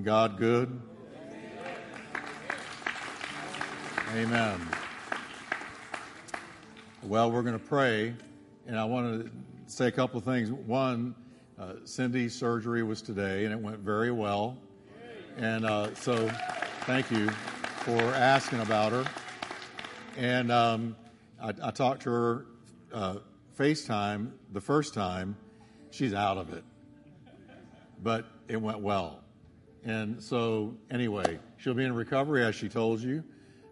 Isn't God good? Amen. Well, we're going to pray, and I want to say a couple of things. One, uh, Cindy's surgery was today, and it went very well. And uh, so, thank you for asking about her. And um, I, I, talked to her uh, FaceTime the first time. She's out of it, but it went well. And so, anyway, she'll be in recovery, as she told you,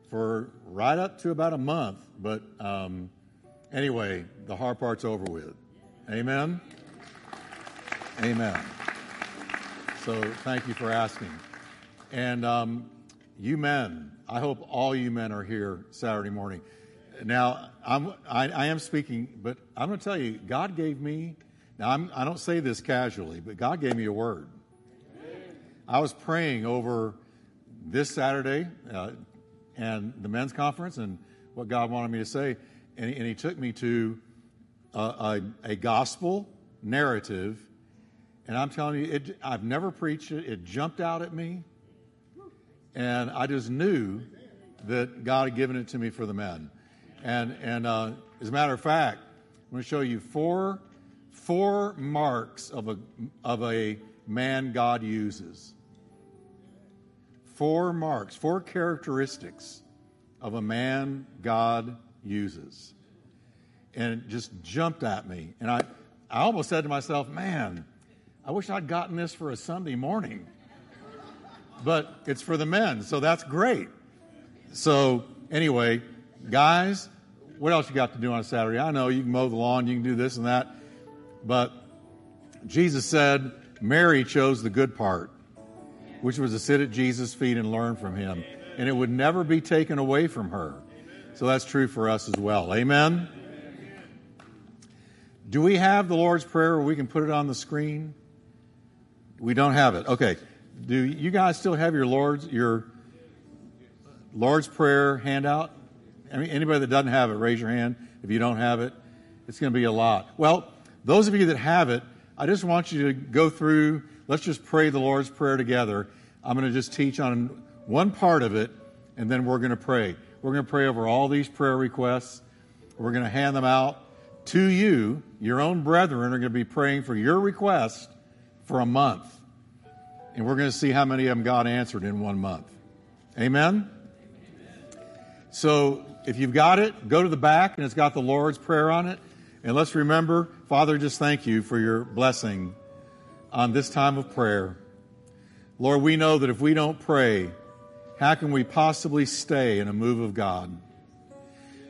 for right up to about a month. But um, anyway, the hard part's over with. Amen? Amen. So, thank you for asking. And um, you men, I hope all you men are here Saturday morning. Now, I'm, I, I am speaking, but I'm going to tell you, God gave me, now I'm, I do not say this casually, but God gave me a word. I was praying over this Saturday uh, and the men's conference and what God wanted me to say, and, and He took me to a, a, a, gospel narrative, and I'm telling you, it, I've never preached it. It jumped out at me, and I just knew that God had given it to me for the men. And, and uh, as a matter of fact, I'm going to show you four, four marks of a, of a man God uses four marks, four characteristics of a man God uses. And it just jumped at me. And I, I almost said to myself, man, I wish I'd gotten this for a Sunday morning. But it's for the men, so that's great. So, anyway, guys, what else you got to do on a Saturday? I know you can mow the lawn, you can do this and that. But Jesus said Mary chose the good part which was to sit at Jesus' feet and learn from him. And it would never be taken away from her. So that's true for us as well. Amen? Do we have the Lord's Prayer where we can put it on the screen? We don't have it. Okay. Do you guys still have your Lord's your Lord's Prayer handout? I mean, anybody that doesn't have it, raise your hand. If you don't have it, it's going to be a lot. Well, those of you that have it, I just want you to go through let's just pray the Lord's Prayer together. I'm going to just teach on one part of it, and then we're going to pray. We're going to pray over all these prayer requests. We're going to hand them out to you. Your own brethren are going to be praying for your request for a month. And we're going to see how many of them God answered in one month. Amen? So if you've got it, go to the back and it's got the Lord's Prayer on it. And let's remember, Father, just thank you for your blessing on this time of prayer. Lord, we know that if we don't pray, how can we possibly stay in a move of God?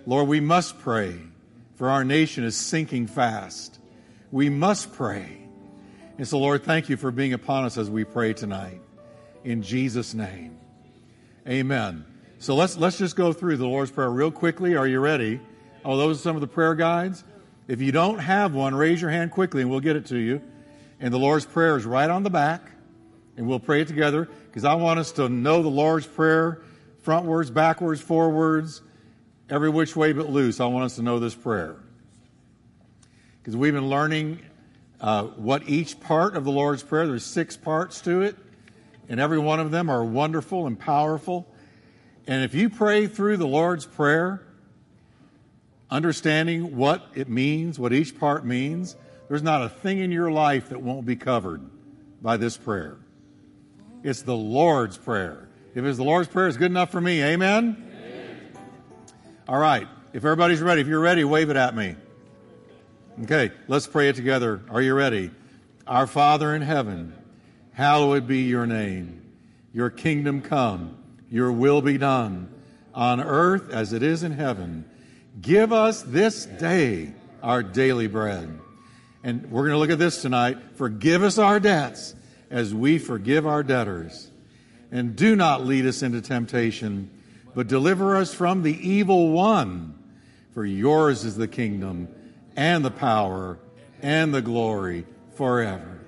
Lord, we must pray, for our nation is sinking fast. We must pray. And so, Lord, thank you for being upon us as we pray tonight. In Jesus' name. Amen. So let's let's just go through the Lord's Prayer real quickly. Are you ready? Oh, those are some of the prayer guides. If you don't have one, raise your hand quickly and we'll get it to you. And the Lord's Prayer is right on the back. And we'll pray it together because I want us to know the Lord's Prayer frontwards, backwards, forwards, every which way but loose. I want us to know this prayer. Because we've been learning uh, what each part of the Lord's Prayer, there's six parts to it, and every one of them are wonderful and powerful. And if you pray through the Lord's Prayer, understanding what it means, what each part means, there's not a thing in your life that won't be covered by this prayer. It's the Lord's Prayer. If it's the Lord's Prayer, it's good enough for me. Amen? Amen? All right. If everybody's ready, if you're ready, wave it at me. Okay, let's pray it together. Are you ready? Our Father in heaven, hallowed be your name. Your kingdom come, your will be done on earth as it is in heaven. Give us this day our daily bread and we're going to look at this tonight. Forgive us our debts as we forgive our debtors. And do not lead us into temptation, but deliver us from the evil one. For yours is the kingdom and the power and the glory forever.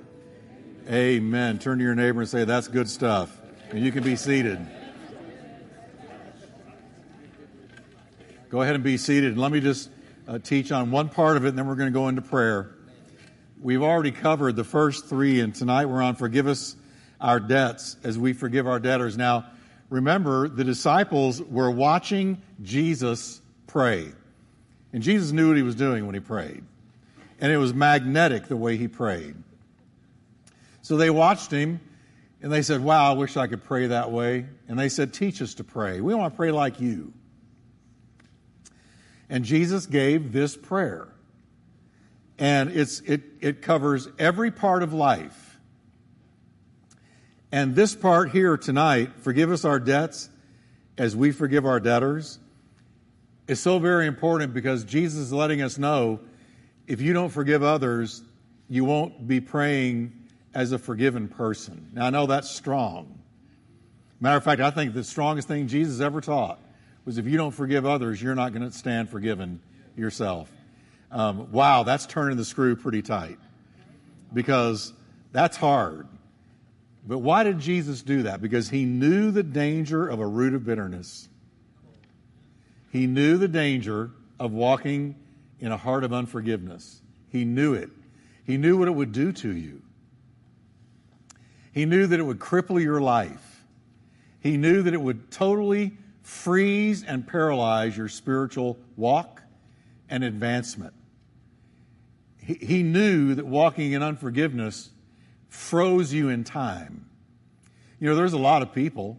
Amen. Turn to your neighbor and say, That's good stuff. And you can be seated. Go ahead and be seated. And let me just uh, teach on one part of it, and then we're going to go into prayer. We've already covered the first three, and tonight we're on forgive us our debts as we forgive our debtors. Now, remember, the disciples were watching Jesus pray. And Jesus knew what he was doing when he prayed. And it was magnetic the way he prayed. So they watched him and they said, Wow, I wish I could pray that way. And they said, Teach us to pray. We want to pray like you. And Jesus gave this prayer. And it's, it, it covers every part of life. And this part here tonight, forgive us our debts as we forgive our debtors, is so very important because Jesus is letting us know if you don't forgive others, you won't be praying as a forgiven person. Now, I know that's strong. Matter of fact, I think the strongest thing Jesus ever taught was if you don't forgive others, you're not going to stand forgiven yourself. Um, wow, that's turning the screw pretty tight because that's hard. But why did Jesus do that? Because he knew the danger of a root of bitterness. He knew the danger of walking in a heart of unforgiveness. He knew it. He knew what it would do to you. He knew that it would cripple your life. He knew that it would totally freeze and paralyze your spiritual walk and advancement. He, knew that walking in unforgiveness froze you in time. You know, there's a lot of people.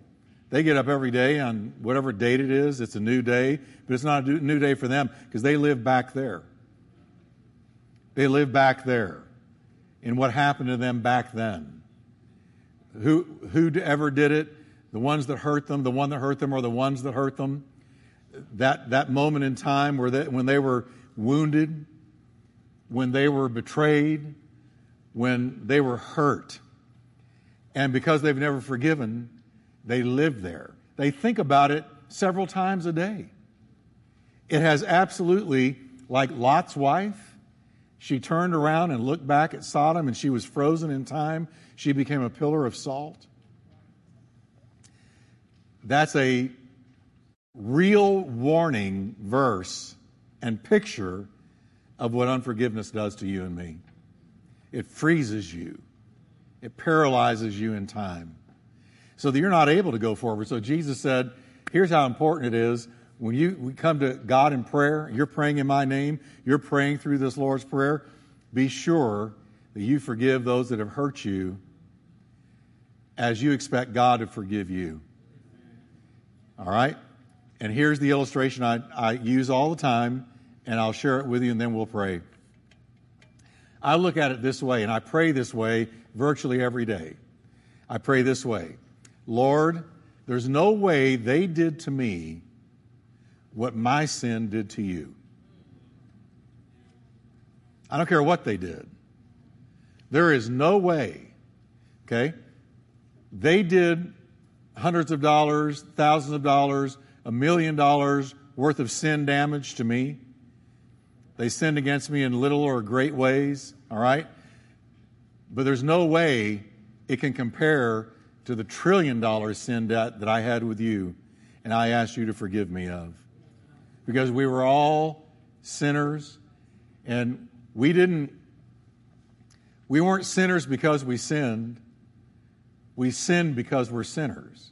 They get up every day on whatever date it is. It's a new day, but it's not a new day for them because they live back there. They live back there in what happened to them back then. Who, who ever did it? The ones that hurt them, the one that hurt them, or the ones that hurt them. That, that moment in time where they, when they were wounded, when they were betrayed, when they were hurt. And because they've never forgiven, they live there. They think about it several times a day. It has absolutely, like Lot's wife, she turned around and looked back at Sodom and she was frozen in time. She became a pillar of salt. That's a real warning verse and picture of what unforgiveness does to you and me. It freezes you, it paralyzes you in time so that you're not able to go forward. So Jesus said, Here's how important it is. When you we come to God in prayer, you're praying in my name, you're praying through this Lord's Prayer, be sure that you forgive those that have hurt you as you expect God to forgive you. All right? And here's the illustration I, I use all the time, and I'll share it with you, and then we'll pray. I look at it this way, and I pray this way virtually every day. I pray this way Lord, there's no way they did to me what my sin did to you. I don't care what they did. There is no way, okay? They did hundreds of dollars, thousands of dollars, a million dollars worth of sin damage to me. They sinned against me in little or great ways, all right? But there's no way it can compare to the trillion dollar sin debt that I had with you and I asked you to forgive me of. Because we were all sinners and we didn't, we weren't sinners because we sinned. We sinned because we're sinners.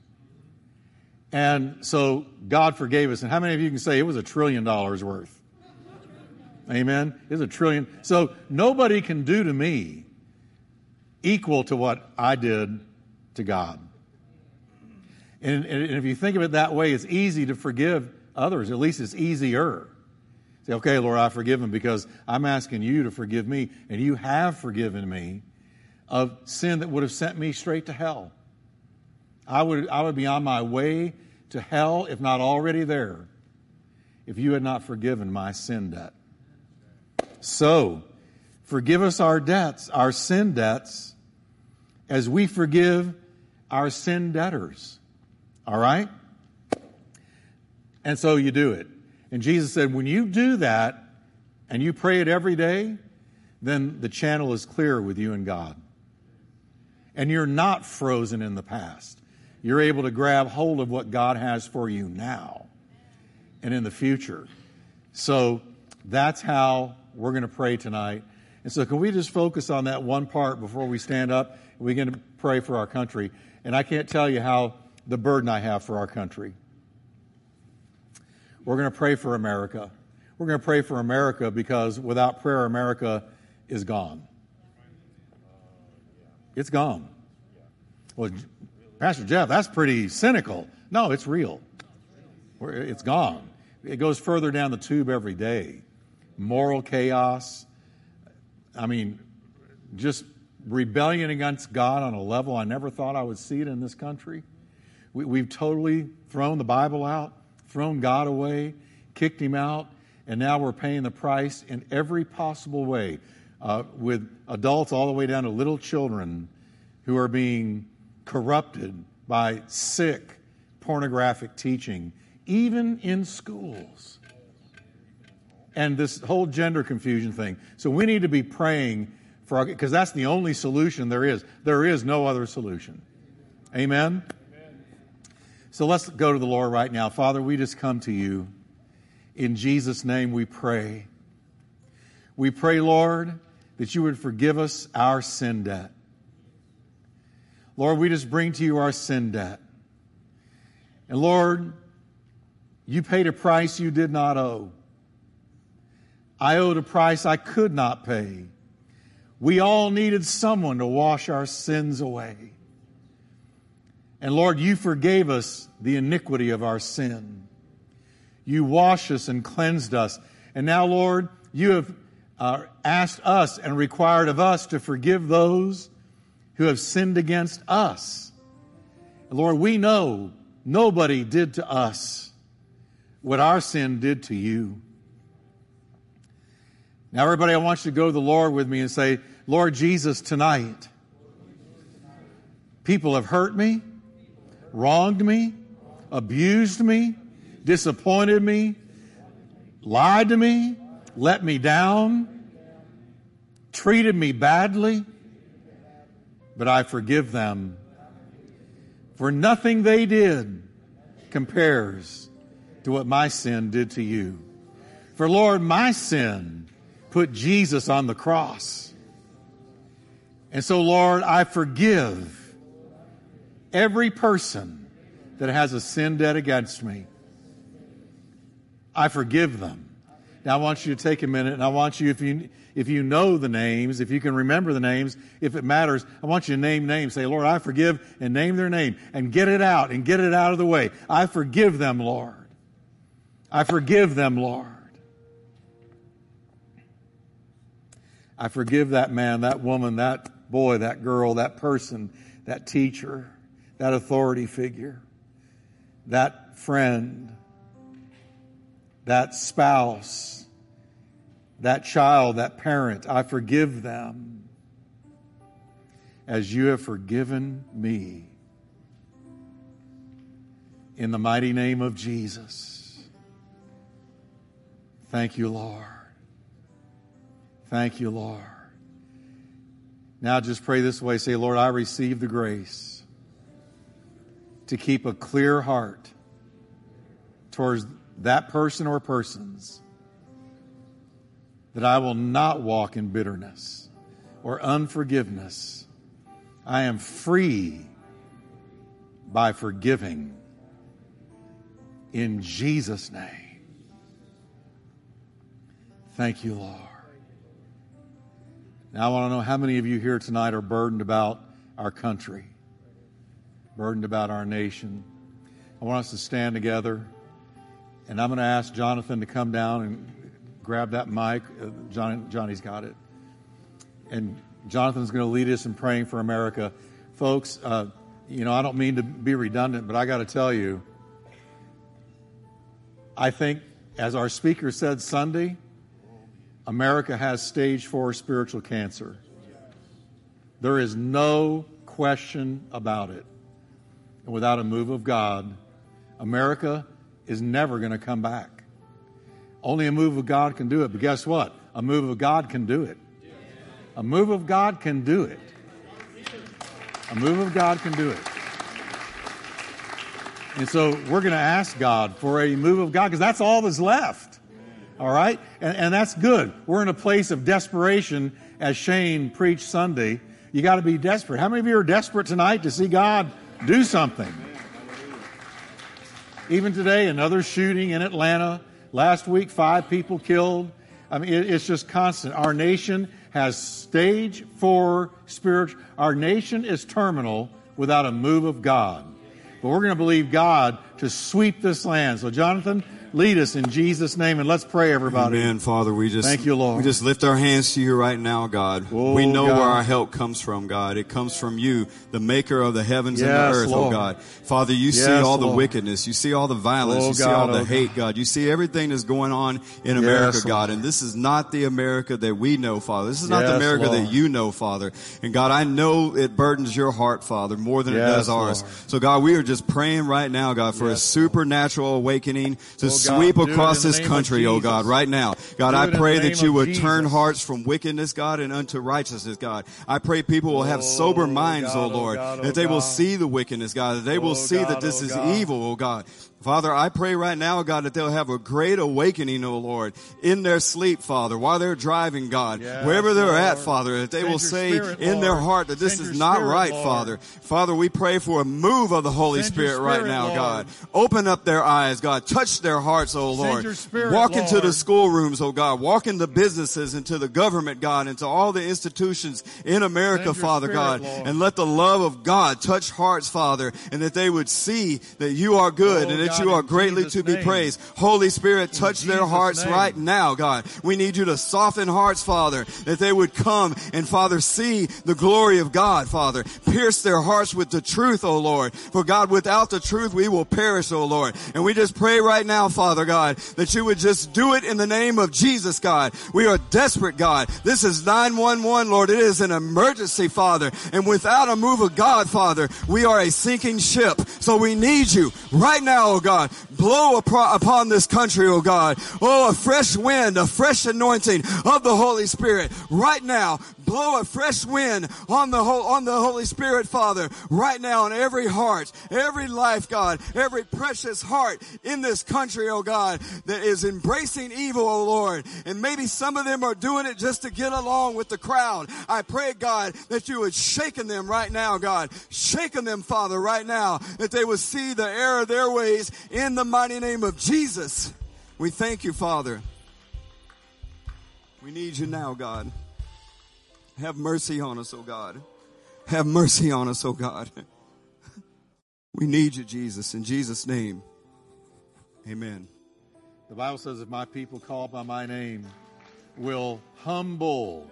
And so God forgave us. And how many of you can say it was a trillion dollars worth? Amen. It's a trillion. So nobody can do to me equal to what I did to God. And, and, if you think of it that way, it's easy to forgive others. At least it's easier. Say, okay, Lord, I forgive them because I'm asking you to forgive me, and you have forgiven me of sin that would have sent me straight to hell. I would, I would be on my way to hell, if not already there, if you had not forgiven my sin debt. So, forgive us our debts, our sin debts, as we forgive our sin debtors. All right? And so you do it. And Jesus said, when you do that and you pray it every day, then the channel is clear with you and God. And you're not frozen in the past. You're able to grab hold of what God has for you now and in the future. So that's how we're going to pray tonight. And so, can we just focus on that one part before we stand up? We're going to pray for our country. And I can't tell you how the burden I have for our country. We're going to pray for America. We're going to pray for America because without prayer, America is gone. It's gone. Well, Pastor Jeff, that's pretty cynical. No, it's real. It's gone. It goes further down the tube every day. Moral chaos. I mean, just rebellion against God on a level I never thought I would see it in this country. We, have totally thrown the Bible out, thrown God away, kicked Him out, and now we're paying the price in every possible way uh, with adults all the way down to little children who are being corrupted by sick pornographic teaching, even in schools. And this whole gender confusion thing. So we need to be praying for because that's the only solution there is. There is no other solution. Amen? Amen. So let's go to the Lord right now. Father, we just come to you. In Jesus' name we pray. We pray, Lord, that you would forgive us our sin debt. Lord, we just bring to you our sin debt. And Lord, you paid a price you did not owe. I owed a price I could not pay. We all needed someone to wash our sins away. And Lord, you forgave us the iniquity of our sin. You washed us and cleansed us. And now, Lord, you have uh, asked us and required of us to forgive those who have sinned against us. Lord, we know nobody did to us what our sin did to you. Now, everybody, I want you to go to the Lord with me and say, Lord Jesus, tonight, people have hurt me, wronged me, abused me, disappointed me, lied to me, let me down, treated me badly but I forgive them. For nothing they did compares to what my sin did to you. For Lord, my sin put Jesus on the cross. And so, Lord, I forgive every person that has a sin debt against me. I forgive them. Now, I want you to take a minute and I want you, if you, if you know the names, if you can remember the names, if it matters, I want you to name names. Say, Lord, I forgive and name their name and get it out and get it out of the way. I forgive them, Lord. I forgive them, Lord. I forgive that man, that woman, that boy, that girl, that person, that teacher, that authority figure, that friend, that spouse that child, that parent, I forgive them as you have forgiven me. In the mighty name of Jesus. Thank you, Lord. Thank you, Lord. Now just pray this way say, Lord, I receive the grace to keep a clear heart towards that person or persons that I will not walk in bitterness or unforgiveness. I am free by forgiving in Jesus' name. Thank you, Lord. Now, I want to know how many of you here tonight are burdened about our country, burdened about our nation. I want us to stand together, and I'm going to ask Jonathan to come down and grab that mic. Uh, John, Johnny's got it. And Jonathan's going to lead us in praying for America. Folks, uh, you know, I don't mean to be redundant, but I got to tell you, I think, as our speaker said Sunday, America has stage four spiritual cancer. There is no question about it. And without a move of God, America is never going to come back. Only a move of God can do it. But guess what? A move of God can do it. A move of God can do it. A move of God can do it. And so we're going to ask God for a move of God because that's all that's left. All right? And, and that's good. We're in a place of desperation as Shane preached Sunday, you got to be desperate. How many of you are desperate tonight to see God do something? Even today, another shooting in Atlanta. Last week, five people killed. I mean, it's just constant. Our nation has stage four spiritual. Our nation is terminal without a move of God. But we're going to believe God to sweep this land. So, Jonathan, Lead us in Jesus' name, and let's pray, everybody. Amen, Father. We just thank you, Lord. We just lift our hands to you right now, God. Oh, we know God. where our help comes from, God. It comes from you, the Maker of the heavens yes, and the earth, oh Lord. oh God. Father, you yes, see all Lord. the wickedness, you see all the violence, oh, you see all the oh hate, God. You see everything that's going on in America, yes, God. And this is not the America that we know, Father. This is not the America that you know, Father. And God, I know it burdens your heart, Father, more than it does ours. So, God, we are just praying right now, God, for a supernatural awakening to oh, sweep across across this country, oh God, right now. God, I pray that you would turn hearts from wickedness, God, and unto righteousness, God. I pray people will have sober oh, minds, oh, Lord, that they will see the wickedness, God, that they will see that this is evil, oh God. Father, I pray right now, God, that they'll have a great awakening, oh Lord, in their sleep, Father, while they're driving, God, yes, wherever they're Lord. at, Father, that they Send will say spirit, in Lord. their heart that this Send is not spirit, right, Lord. Father. Father, we pray for a move of the Holy Spirit, spirit, right now, God. Open up their eyes, God. Touch their hearts, oh Lord. Walk into the schoolrooms, oh God. Walk into the businesses, into the government, God, into all the institutions in America, Father God. And let the love of God touch hearts, Father, and that they would see that you are good and that you are greatly to be praised. Holy Spirit, touch their hearts right now, God. We need you to soften hearts, Father, that they would come and, Father, see the glory of God, Father. Pierce their hearts with the truth, O Lord. For God, without the truth, we will perish, O Lord. And we just pray right now, Father God, that you would just do it in the name of Jesus, God. We are desperate, God. This is 911, Lord. It is an emergency, Father. And without a move of God, Father, we are a sinking ship. So we need you right now, oh God. Blow upon this country, oh God. Oh, a fresh wind, a fresh anointing of the Holy Spirit right now. Blow a fresh wind on the whole, on the Holy Spirit, Father, right now in every heart, every life, God, every precious heart in this country, oh God, that is embracing evil, oh Lord. And maybe some of them are doing it just to get along with the crowd. I pray, God, that you would shaken them right now, God. Shaken them, Father, right now, that they would see the error of their ways in the mighty name of Jesus. We thank you, Father. We need you now, God. Have mercy on us, oh God. Have mercy on us, oh God. We need you, Jesus. In Jesus' name, amen. The Bible says, if my people called by my name will humble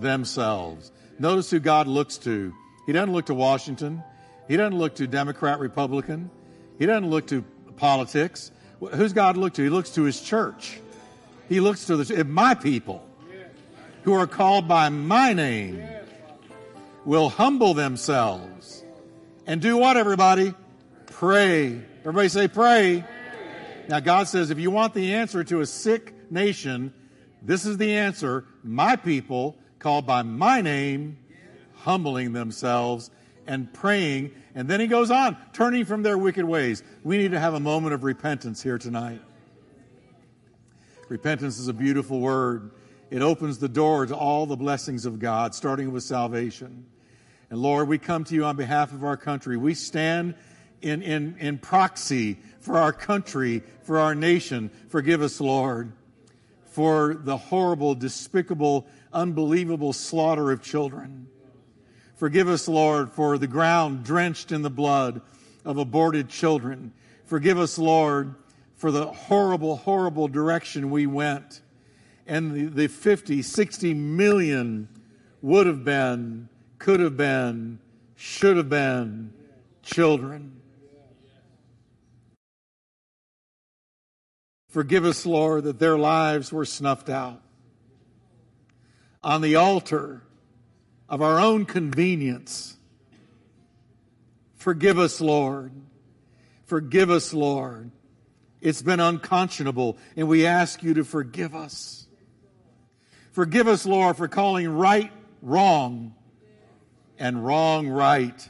themselves. Notice who God looks to. He doesn't look to Washington. He doesn't look to Democrat, Republican. He doesn't look to politics. Who's God look to? He looks to his church. He looks to the, my people who are called by my name will humble themselves and do what, everybody? Pray. Everybody say, pray. Now, God says, if you want the answer to a sick nation, this is the answer. My people, called by my name, humbling themselves and praying. And then he goes on, turning from their wicked ways. We need to have a moment of repentance here tonight. Repentance is a beautiful word. It opens the door to all the blessings of God, starting with salvation. And Lord, we come to you on behalf of our country. We stand in, in, in proxy for our country, for our nation. Forgive us, Lord, for the horrible, despicable, unbelievable slaughter of children. Forgive us, Lord, for the ground drenched in the blood of aborted children. Forgive us, Lord, for the horrible, horrible direction we went. And the, the 50, 60 million would have been, could have been, should have been children. Forgive us, Lord, that their lives were snuffed out. On the altar of our own convenience. Forgive us, Lord. Forgive us, Lord. It's been unconscionable, and we ask you to forgive us. Forgive us, Lord, for calling right wrong and wrong right.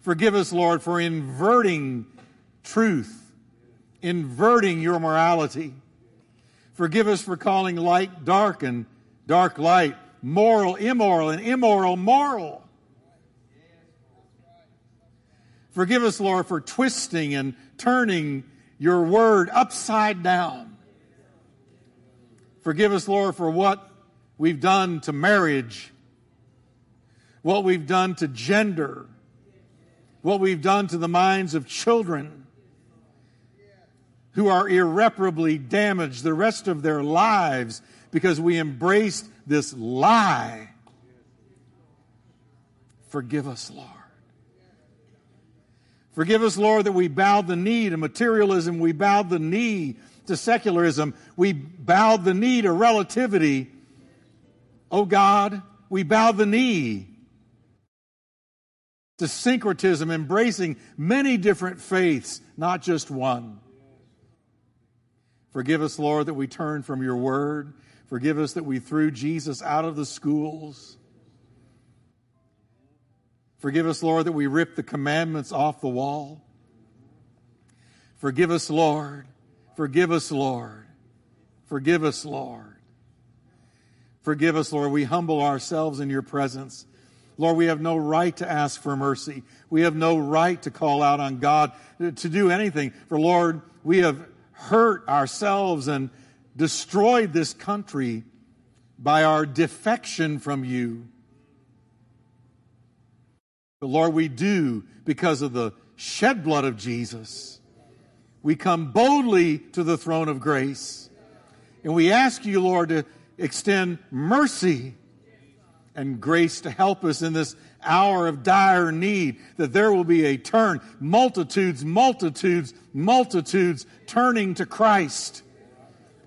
Forgive us, Lord, for inverting truth, inverting your morality. Forgive us for calling light dark and dark light, moral, immoral, and immoral, moral. Forgive us, Lord, for twisting and turning your word upside down. Forgive us, Lord, for what we've done to marriage, what we've done to gender, what we've done to the minds of children who are irreparably damaged the rest of their lives because we embraced this lie. Forgive us, Lord. Forgive us, Lord, that we bowed the knee to materialism. We bowed the knee to secularism. We bowed the knee to relativity. Oh God, we bow the knee to syncretism, embracing many different faiths, not just one. Forgive us, Lord, that we turned from your word. Forgive us that we threw Jesus out of the schools. Forgive us, Lord, that we ripped the commandments off the wall. Forgive us, Lord. Forgive us, Lord. Forgive us, Lord. Forgive us, Lord. We humble ourselves in your presence. Lord, we have no right to ask for mercy. We have no right to call out on God to do anything. For Lord, we have hurt ourselves and destroyed this country by our defection from you. But Lord, we do because of the shed blood of Jesus. We come boldly to the throne of grace. And we ask you, Lord, to extend mercy and grace to help us in this hour of dire need, that there will be a turn. Multitudes, multitudes, multitudes turning to Christ.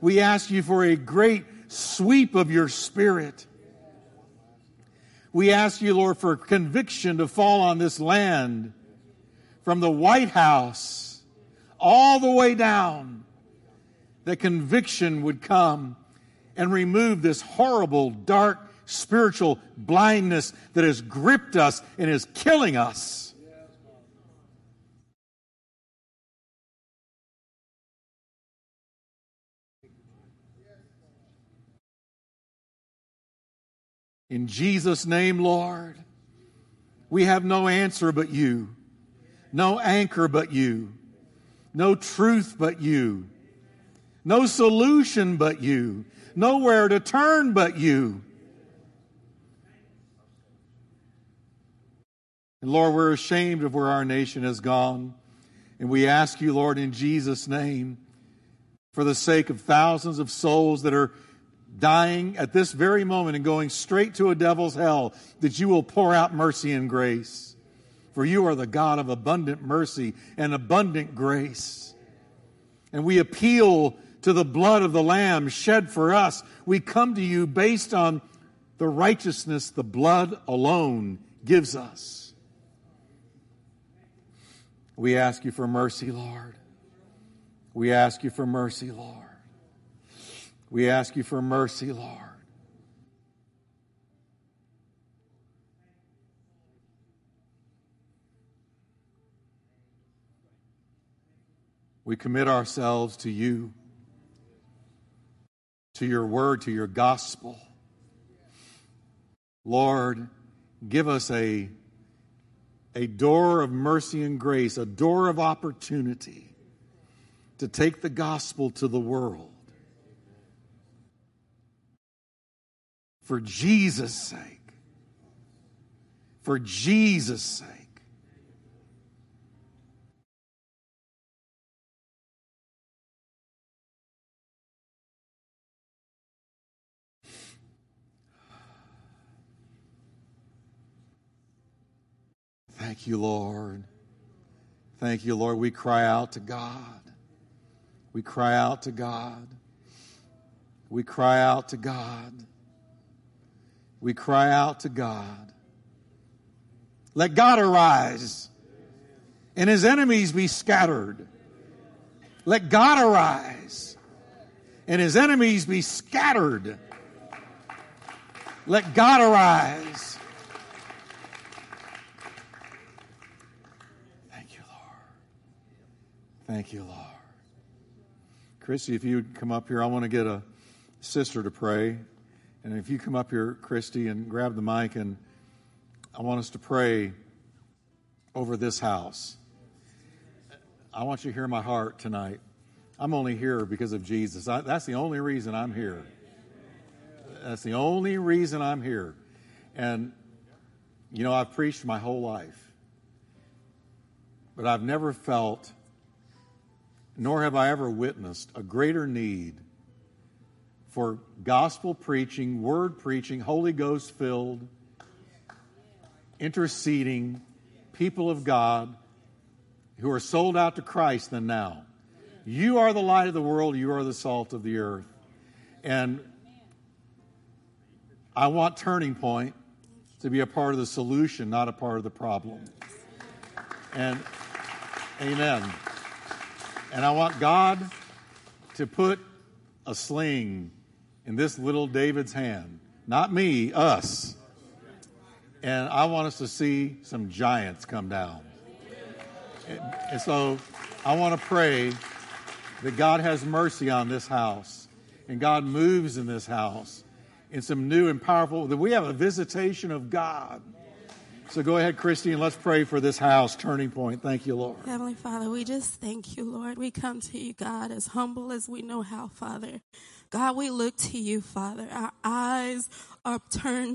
We ask you for a great sweep of your spirit. We ask you, Lord, for conviction to fall on this land from the White House all the way down, that conviction would come and remove this horrible, dark spiritual blindness that has gripped us and is killing us. In Jesus' name, Lord, we have no answer but you, no anchor but you, no truth but you, no solution but you, nowhere to turn but you. And Lord, we're ashamed of where our nation has gone. And we ask you, Lord, in Jesus' name, for the sake of thousands of souls that are dying at this very moment and going straight to a devil's hell, that you will pour out mercy and grace. For you are the God of abundant mercy and abundant grace. And we appeal to the blood of the Lamb shed for us. We come to you based on the righteousness the blood alone gives us. We ask you for mercy, Lord. We ask you for mercy, Lord. We ask you for mercy, Lord. We commit ourselves to you, to your word, to your gospel. Lord, give us a a door of mercy and grace, a door of opportunity to take the gospel to the world. For Jesus' sake. For Jesus' sake. Thank you, Lord. Thank you, Lord. We cry out to God. We cry out to God. We cry out to God. We cry out to God. Let God arise and his enemies be scattered. Let God arise and his enemies be scattered. Let God arise Thank you, Lord. Christy, if you would come up here, I want to get a sister to pray. And if you come up here, Christy, and grab the mic, and I want us to pray over this house. I want you to hear my heart tonight. I'm only here because of Jesus. I, that's the only reason I'm here. That's the only reason I'm here. And, you know, I've preached my whole life, but I've never felt, nor have I ever witnessed, a greater need for gospel preaching, word preaching, Holy Ghost filled, interceding people of God who are sold out to Christ than now. You are the light of the world, you are the salt of the earth. And I want Turning Point to be a part of the solution, not a part of the problem. And amen. And I want God to put a sling in this little David's hand. Not me, us. And I want us to see some giants come down. And so I want to pray that God has mercy on this house and God moves in this house in some new and powerful, that we have a visitation of God. So go ahead, Christy, and let's pray for this house, Turning Point. Thank you, Lord. Heavenly Father, we just thank you, Lord. We come to you, God, as humble as we know how, Father. God, we look to you, Father. Our eyes are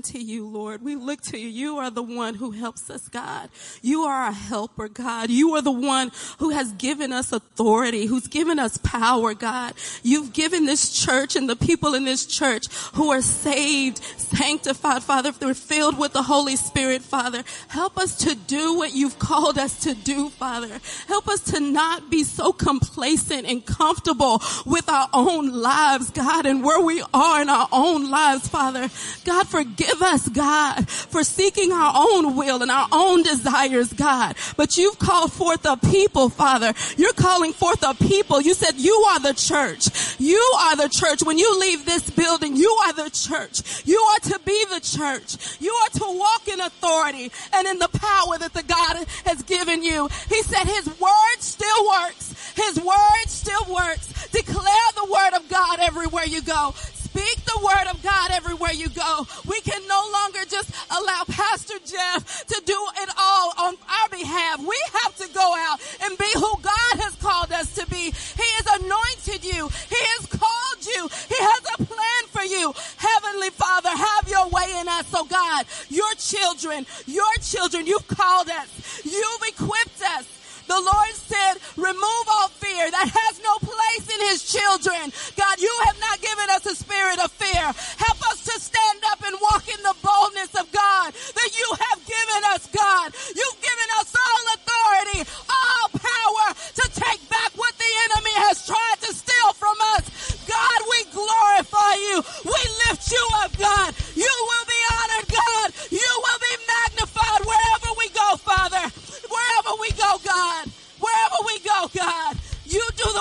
to you, Lord. We look to you. You are the one who helps us, God. You are a helper, God. You are the one who has given us authority, who's given us power, God. You've given this church and the people in this church who are saved, sanctified, Father, if they're filled with the Holy Spirit, Father. Help us to do what you've called us to do, Father. Help us to not be so complacent and comfortable with our own lives, God, and where we are in our own lives, Father. God, forgive us, God, for seeking our own will and our own desires, God. But you've called forth a people, Father. You're calling forth a people. You said you are the church. You are the church. When you leave this building, you are the church. You are to be the church. You are to walk in authority and in the power that the God has given you. He said his word still works. His word still works. Declare the word of God everywhere you go. Speak the word of God everywhere you go. We can no longer just allow Pastor Jeff to do it all on our behalf. We have to go out and be who God has called us to be. He has anointed you. He has called you. He has a plan for you. Heavenly Father, have your way in us, oh God. Your children, your children, you've called us. You've equipped us. The Lord said, remove all fear that has no place in his children. God, you have not given us a spirit of fear. Help us to stand up and walk in the boldness of God that you have given us, God. You've given us all authority, all power to take back what the enemy has tried to steal from us. God, we glorify you. We lift you up, God. You will be honored,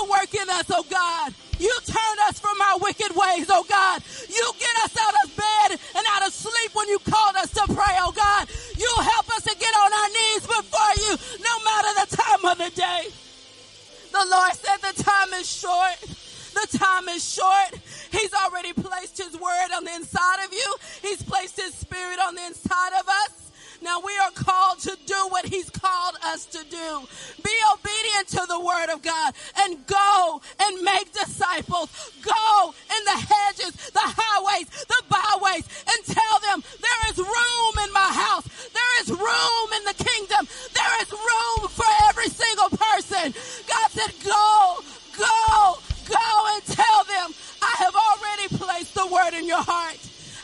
the work in us, oh God. You turn us from our wicked ways, oh God. You get us out of bed and out of sleep when you called us to pray, oh God. You help us to get on our knees before you, no matter the time of the day. The Lord said the time is short. The time is short. He's already placed His word on the inside of you. He's placed His spirit on the inside of us. Now we are called to do what he's called us to do. Be obedient to the word of God and go and make disciples. Go in the hedges, the highways, the byways and tell them there is room in my house. There is room in the kingdom. There is room for every single person. God said, go, go, go and tell them I have already placed the word in your heart.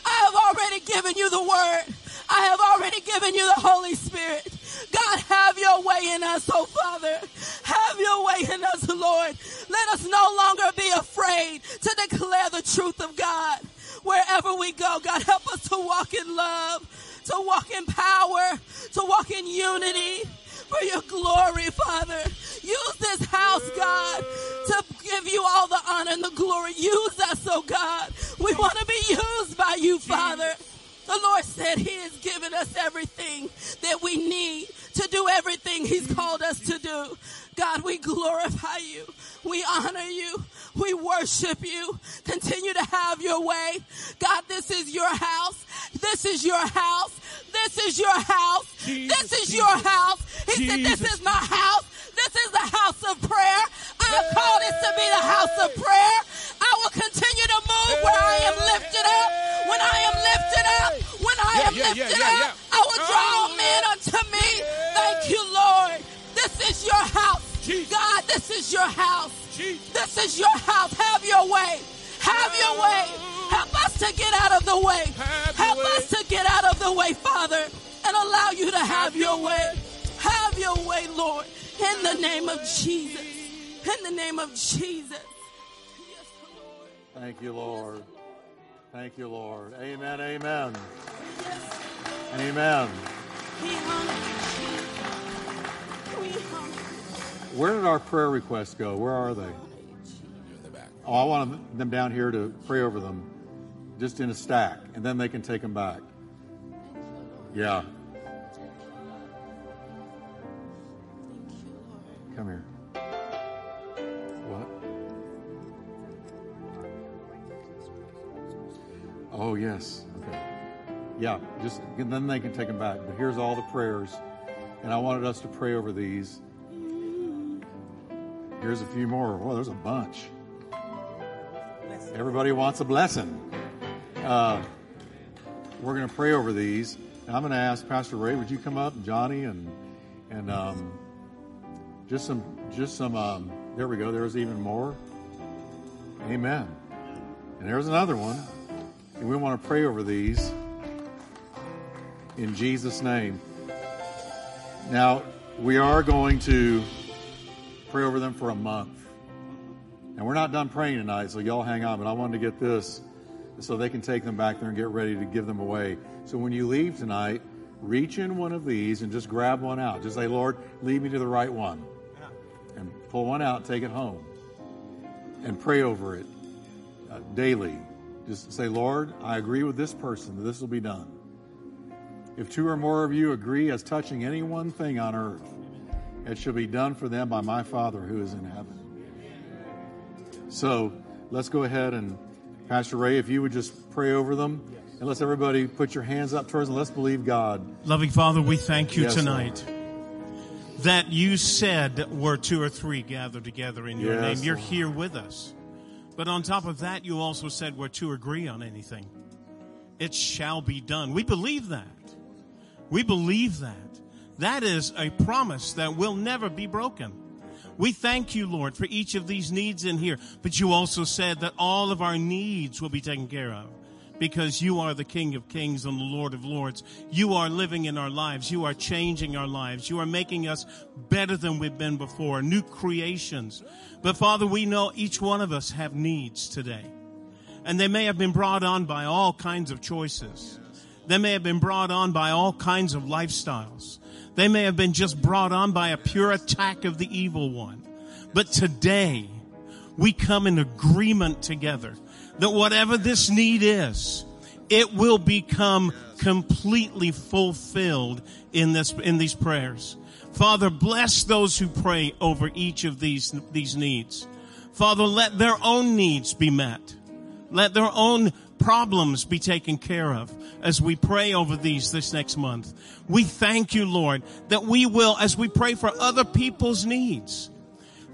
I have already given you the word. I have already given you the Holy Spirit. God, have your way in us, oh Father. Have your way in us, Lord. Let us no longer be afraid to declare the truth of God. Wherever we go, God, help us to walk in love, to walk in power, to walk in unity for your glory, Father. Use this house, God, to give you all the honor and the glory. Use us, oh God. We want to be used by you, Father. The Lord said He has given us everything that we need to do everything He's called us to do. God, we glorify you. We honor you. We worship you. Continue to have your way. God, this is your house. This is your house. This is your house. Jesus, this is your house. He Jesus. said, this is my house. This is the house of prayer. I have called it to be the house of prayer. Am lifted up, I will draw oh. men unto me. Thank you, Lord. This is your house. God, this is your house. This is your house. Have your way. Have your way. Help us to get out of the way. Help us to get out of the way, Father, and allow you to have your way. Have your way, Lord, in the name of Jesus. In the name of Jesus. Thank you, Lord. Thank you, Lord. Amen. Amen. Amen. Where did our prayer requests go? Where are they? Oh, I want them down here to pray over them, just in a stack, and then they can take them back. Yeah. Come here. What? Oh, yes. Yeah, just then they can take them back. But here's all the prayers, and I wanted us to pray over these. Here's a few more. Well, there's a bunch. Everybody wants a blessing. Uh, we're going to pray over these. And I'm going to ask Pastor Ray, would you come up, Johnny, and and um, just some, just some. Um, there we go. There's even more. Amen. And there's another one. And we want to pray over these in Jesus' name. Now, we are going to pray over them for a month. And we're not done praying tonight, so y'all hang on. But I wanted to get this so they can take them back there and get ready to give them away. So when you leave tonight, reach in one of these and just grab one out. Just say, Lord, lead me to the right one. And pull one out, take it home. And pray over it uh, daily. Just say, Lord, I agree with this person that this will be done. If two or more of you agree as touching any one thing on earth, it shall be done for them by my Father who is in heaven. So let's go ahead and, Pastor Ray, if you would just pray over them. And let's everybody put your hands up towards them. Let's believe God. Loving Father, we thank you yes, tonight Lord. that you said where two or three gather together in your yes, name. You're Lord. here with us. But on top of that, you also said where two agree on anything, it shall be done. We believe that. We believe that. That is a promise that will never be broken. We thank you, Lord, for each of these needs in here. But you also said that all of our needs will be taken care of because you are the King of Kings and the Lord of Lords. You are living in our lives. You are changing our lives. You are making us better than we've been before, new creations. But Father, we know each one of us have needs today. And they may have been brought on by all kinds of choices. They may have been brought on by all kinds of lifestyles. They may have been just brought on by a pure attack of the evil one. But today, we come in agreement together that whatever this need is, it will become completely fulfilled in this, in these prayers. Father, bless those who pray over each of these, these needs. Father, let their own needs be met. Let their own problems be taken care of as we pray over these this next month. We thank you, Lord, that we will, as we pray for other people's needs,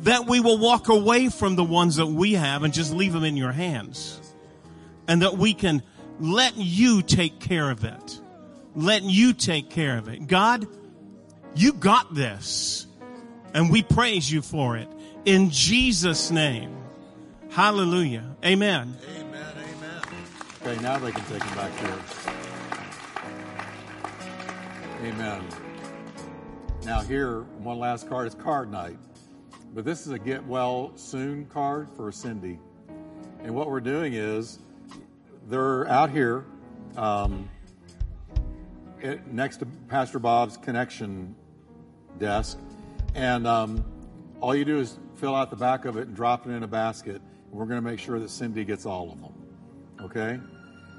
that we will walk away from the ones that we have and just leave them in your hands. And that we can let you take care of it. Let you take care of it. God, you got this. And we praise you for it. In Jesus' name. Hallelujah. Amen. Okay, now they can take them back there. Amen. Now here, one last card is card night. But this is a get well soon card for Cindy. And what we're doing is they're out here um, it, next to Pastor Bob's connection desk. And um, all you do is fill out the back of it and drop it in a basket. And we're going to make sure that Cindy gets all of them. Okay?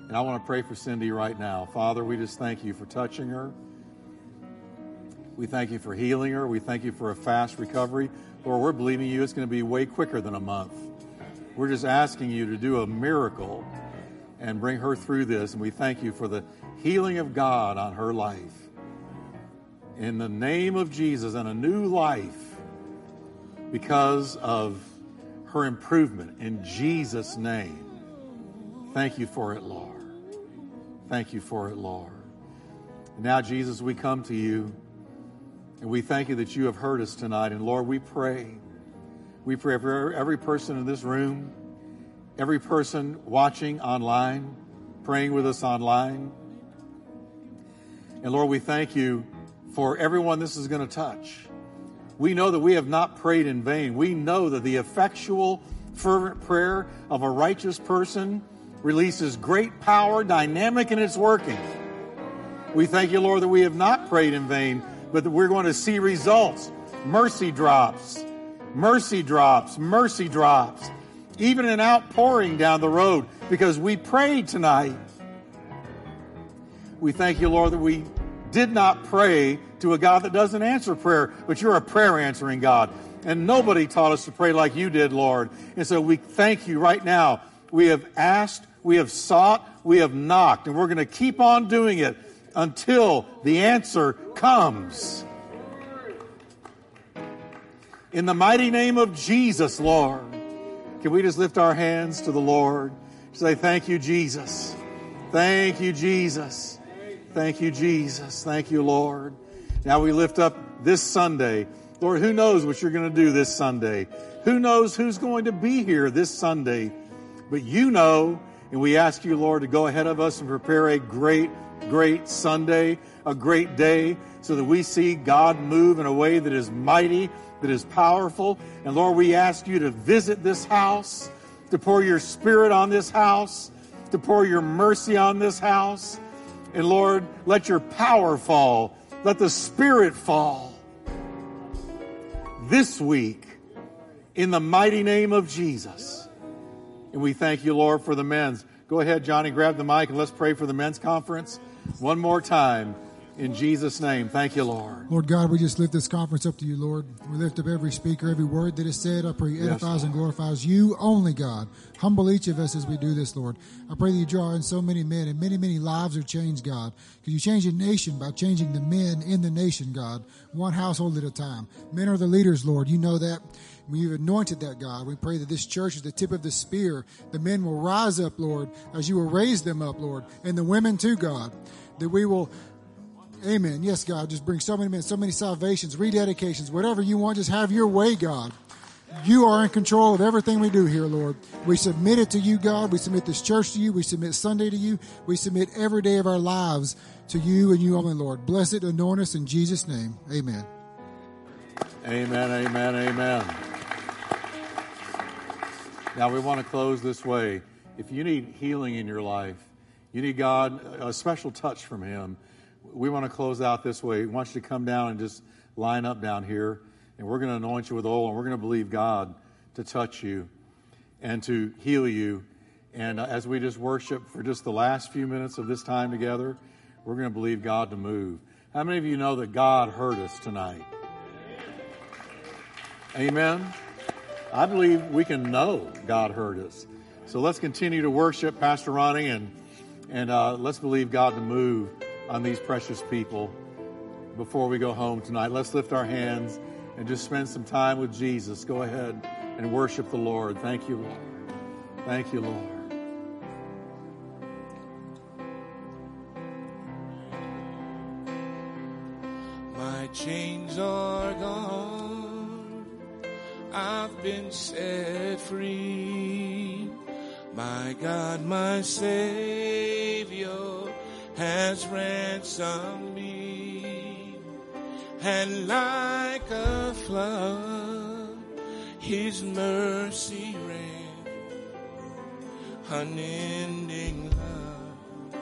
And I want to pray for Cindy right now. Father, we just thank you for touching her. We thank you for healing her. We thank you for a fast recovery. Lord, we're believing you it's going to be way quicker than a month. We're just asking you to do a miracle and bring her through this. And we thank you for the healing of God on her life. In the name of Jesus and a new life because of her improvement. In Jesus' name. Thank you for it, Lord. Thank you for it, Lord. And now, Jesus, we come to you and we thank you that you have heard us tonight. And Lord, we pray we pray for every person in this room, every person watching online, praying with us online. And Lord, we thank you for everyone this is going to touch. We know that we have not prayed in vain. We know that the effectual, fervent prayer of a righteous person releases great power, dynamic in its working. We thank you, Lord, that we have not prayed in vain, but that we're going to see results, mercy drops, mercy drops, mercy drops, even an outpouring down the road because we prayed tonight. We thank you, Lord, that we did not pray to a God that doesn't answer prayer, but you're a prayer answering God. And nobody taught us to pray like you did, Lord. And so we thank you right now. We have asked, we have sought, we have knocked, and we're going to keep on doing it until the answer comes. In the mighty name of Jesus, Lord, can we just lift our hands to the Lord? Say, Thank you, Jesus. Thank you, Jesus. Thank you, Jesus. Thank you, Lord. Now we lift up this Sunday. Lord, who knows what you're going to do this Sunday? Who knows who's going to be here this Sunday? But you know, and we ask you, Lord, to go ahead of us and prepare a great, great Sunday, a great day, so that we see God move in a way that is mighty that is powerful. And Lord, we ask you to visit this house, to pour your spirit on this house, to pour your mercy on this house. And Lord, let your power fall. Let the spirit fall this week in the mighty name of Jesus. And we thank you, Lord, for the men's. Go ahead, Johnny, grab the mic and let's pray for the men's conference one more time. In Jesus' name, thank you, Lord. Lord God, we just lift this conference up to you, Lord. We lift up every speaker, every word that is said. I pray edifies yes, and glorifies you only, God. Humble each of us as we do this, Lord. I pray that you draw in so many men and many, many lives are changed, God. Because you change a nation by changing the men in the nation, God, one household at a time. Men are the leaders, Lord. You know that. You've anointed that, God. We pray that this church is the tip of the spear. The men will rise up, Lord, as you will raise them up, Lord. And the women too, God. That we will Amen. Yes, God. Just bring so many men, so many salvations, rededications, whatever you want. Just have your way, God. You are in control of everything we do here, Lord. We submit it to you, God. We submit this church to you. We submit Sunday to you. We submit every day of our lives to you and you only, Lord. Bless it, anoint us in Jesus' name. Amen. Amen, amen, amen. Now we want to close this way. If you need healing in your life, you need God, a special touch from Him we want to close out this way. We want you to come down and just line up down here, and we're going to anoint you with oil, and we're going to believe God to touch you and to heal you. And uh, as we just worship for just the last few minutes of this time together, we're going to believe God to move. How many of you know that God heard us tonight? Amen. I believe we can know God heard us. So let's continue to worship Pastor Ronnie and and uh, let's believe God to move on these precious people before we go home tonight. Let's lift our hands and just spend some time with Jesus. Go ahead and worship the Lord. Thank you, Lord. Thank you, Lord. My chains are gone. I've been set free. My God, my Savior has ransomed me, and like a flood, His mercy ran, unending love,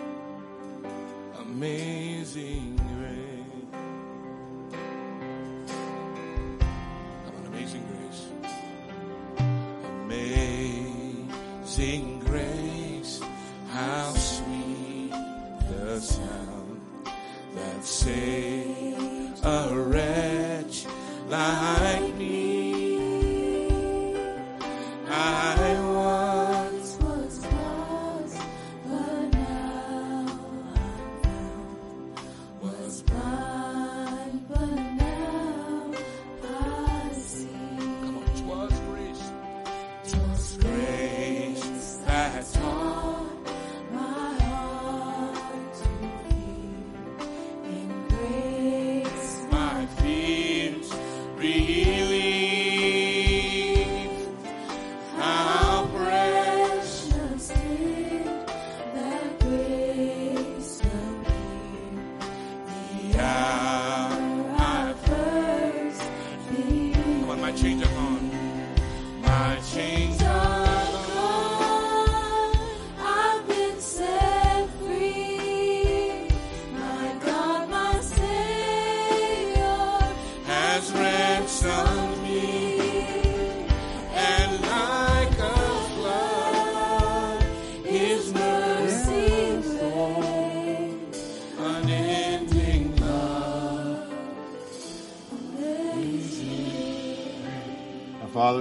amazing grace.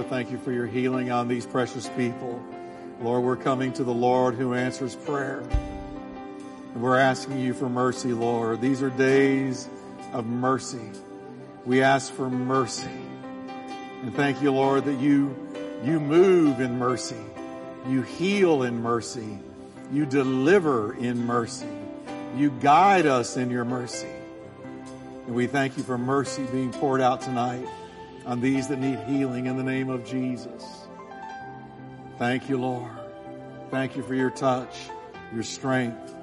Father, thank you for your healing on these precious people. Lord, we're coming to the Lord who answers prayer. And we're asking you for mercy, Lord. These are days of mercy. We ask for mercy. And thank you, Lord, that you, you move in mercy. You heal in mercy. You deliver in mercy. You guide us in your mercy. And we thank you for mercy being poured out tonight on these that need healing in the name of Jesus. Thank you, Lord. Thank you for your touch, your strength,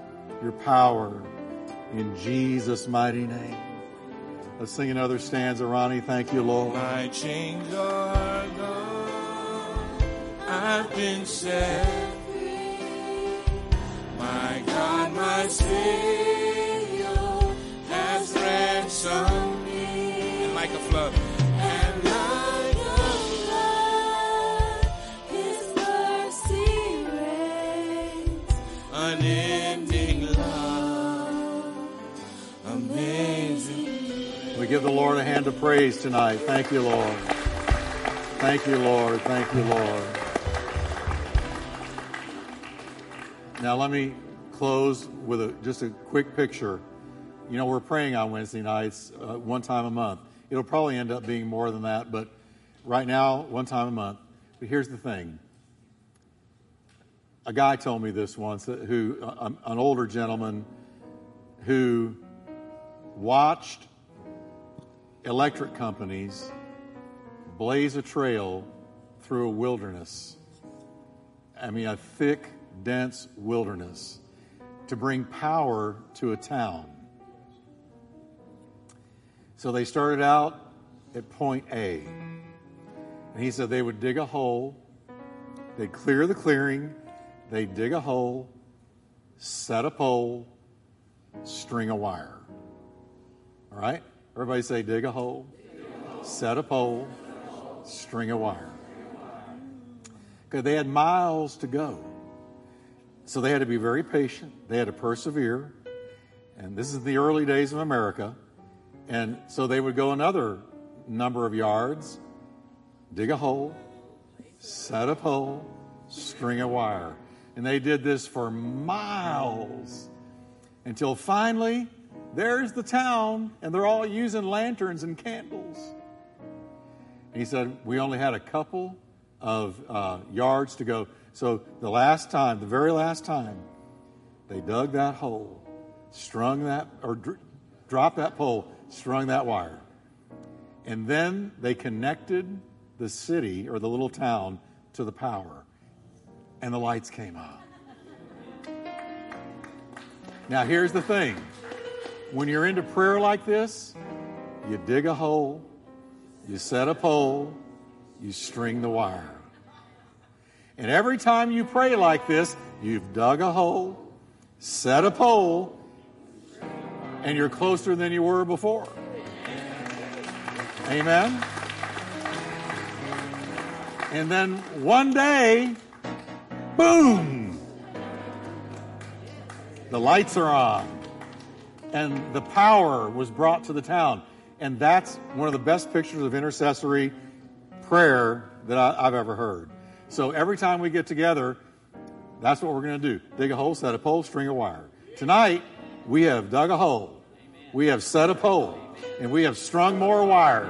your power in Jesus' mighty name. Let's sing another stanza, Ronnie. Thank you, Lord. My chains are gone. I've been set free. My God, my Savior has ransomed give the Lord a hand of praise tonight. Thank you, Lord. Thank you, Lord. Thank you, Lord. Now, let me close with a, just a quick picture. You know, we're praying on Wednesday nights, uh, one time a month. It'll probably end up being more than that, but right now, one time a month. But here's the thing. A guy told me this once, uh, who uh, an older gentleman who watched electric companies blaze a trail through a wilderness. I mean, a thick, dense wilderness to bring power to a town. So they started out at point A. And he said they would dig a hole, they'd clear the clearing, they'd dig a hole, set a pole, string a wire. All right? Everybody say dig a hole, set a pole, string a wire. Because they had miles to go. So they had to be very patient. They had to persevere. And this is the early days of America. And so they would go another number of yards, dig a hole, set a pole, string a wire. And they did this for miles until finally there's the town, and they're all using lanterns and candles. And he said, We only had a couple of uh, yards to go. So the last time, the very last time, they dug that hole, strung that, or dr- dropped that pole, strung that wire. And then they connected the city or the little town to the power, and the lights came on. Now, here's the thing when you're into prayer like this, you dig a hole, you set a pole, you string the wire. And every time you pray like this, you've dug a hole, set a pole, and you're closer than you were before. Amen. And then one day, boom, the lights are on and the power was brought to the town. And that's one of the best pictures of intercessory prayer that I, have ever heard. So every time we get together, that's what we're going to do dig a hole, set a pole, string a wire. Tonight, we have dug a hole, we have set a pole, and we have strung more wire.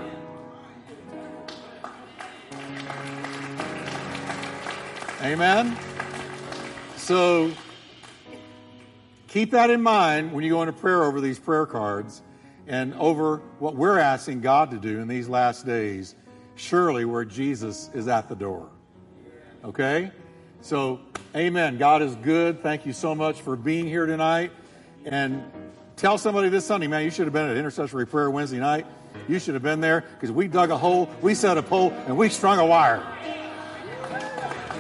Amen? So Keep that in mind when you go into prayer over these prayer cards and over what we're asking God to do in these last days, surely where Jesus is at the door. Okay? So, amen. God is good. Thank you so much for being here tonight. And tell somebody this Sunday, man, you should have been at intercessory prayer Wednesday night. You should have been there because we dug a hole, we set a pole, and we strung a wire.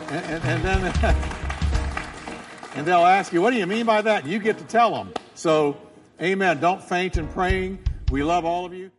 And, and, and then. and they'll ask you, What do you mean by that? And you get to tell them. So, amen. Don't faint in praying. We love all of you.